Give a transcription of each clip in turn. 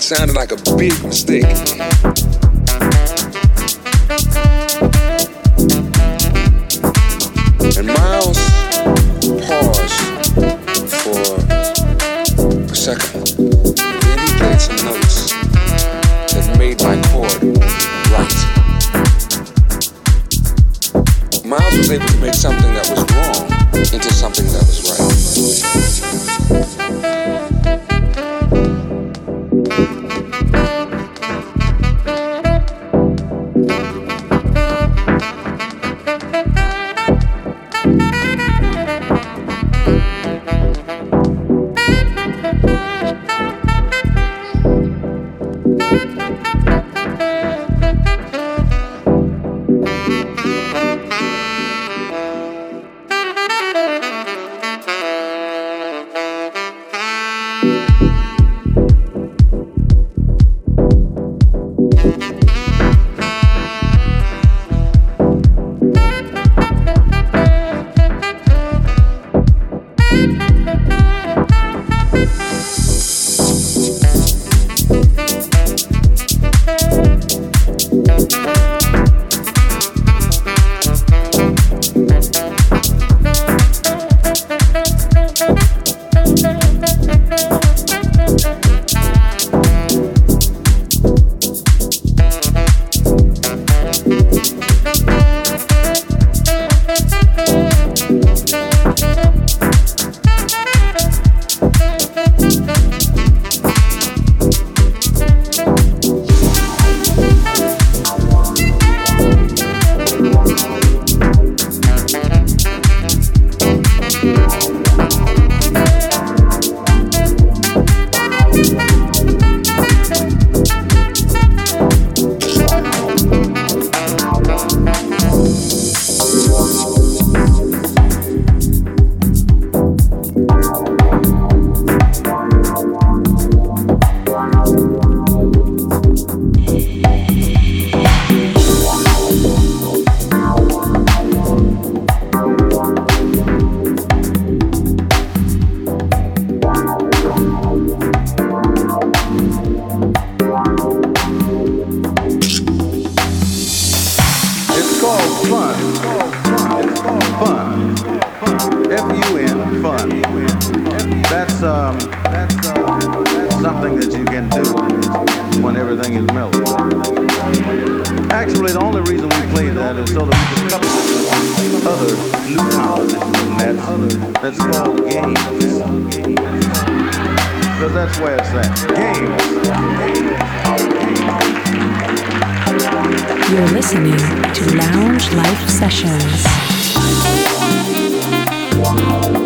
sounded like a big mistake. F-U-N, fun. That's, um, that's uh, something that you can do when everything is melted. Actually, the only reason we played that is so that we could discover some other new talent that's that's called games, because that's where it's at. Games. You're listening to Lounge Life Sessions you.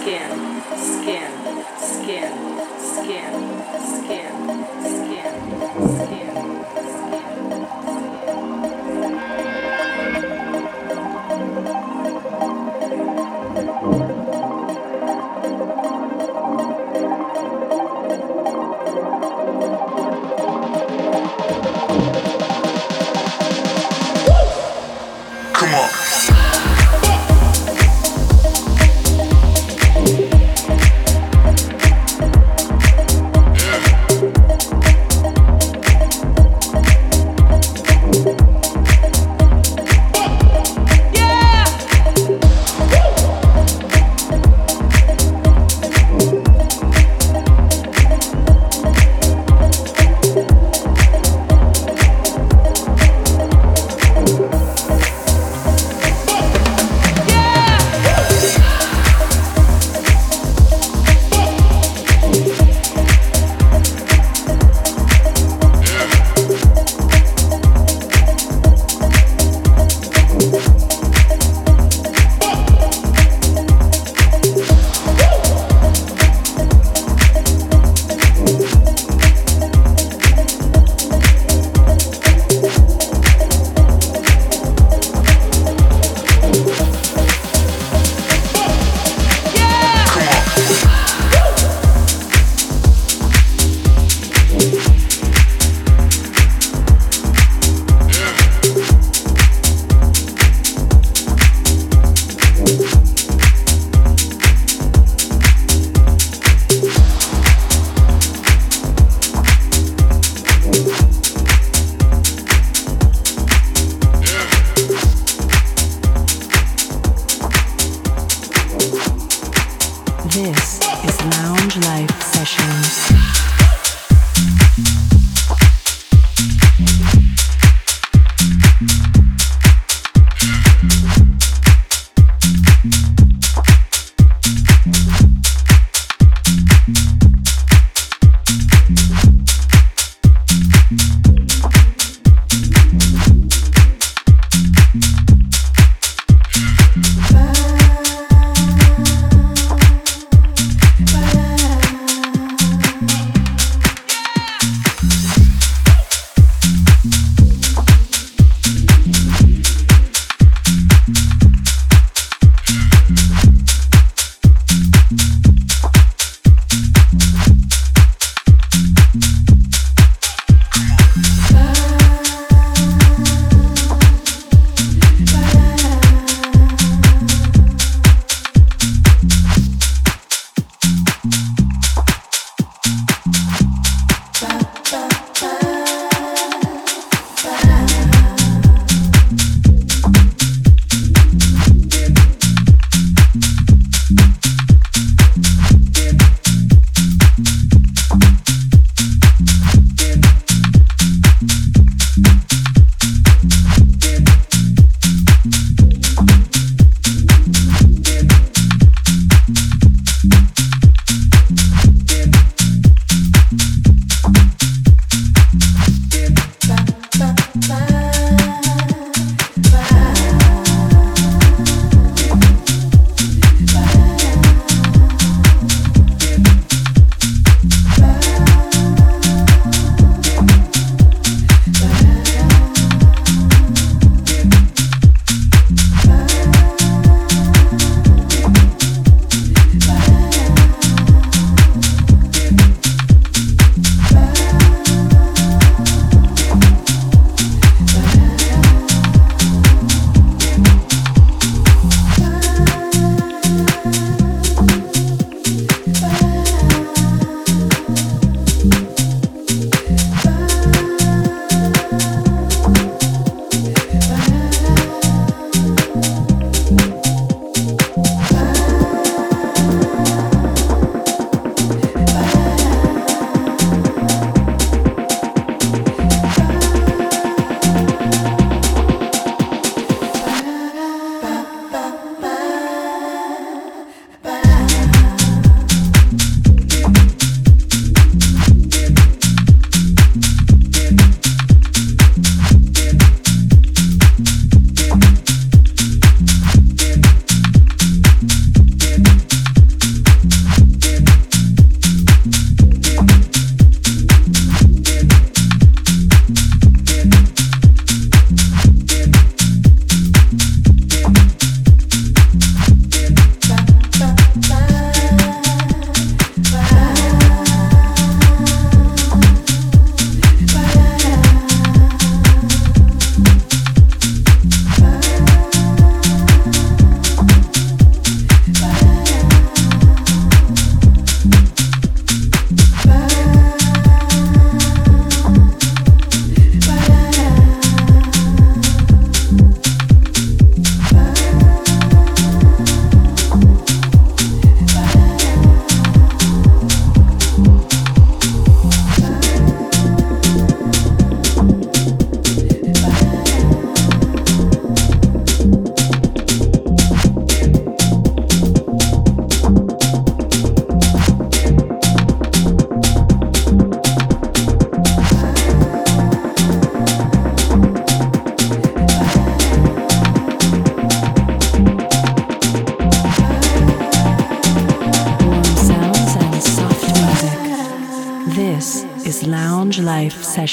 skin, skin, skin, skin, skin. This is Lounge Life Sessions.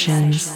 Sessions.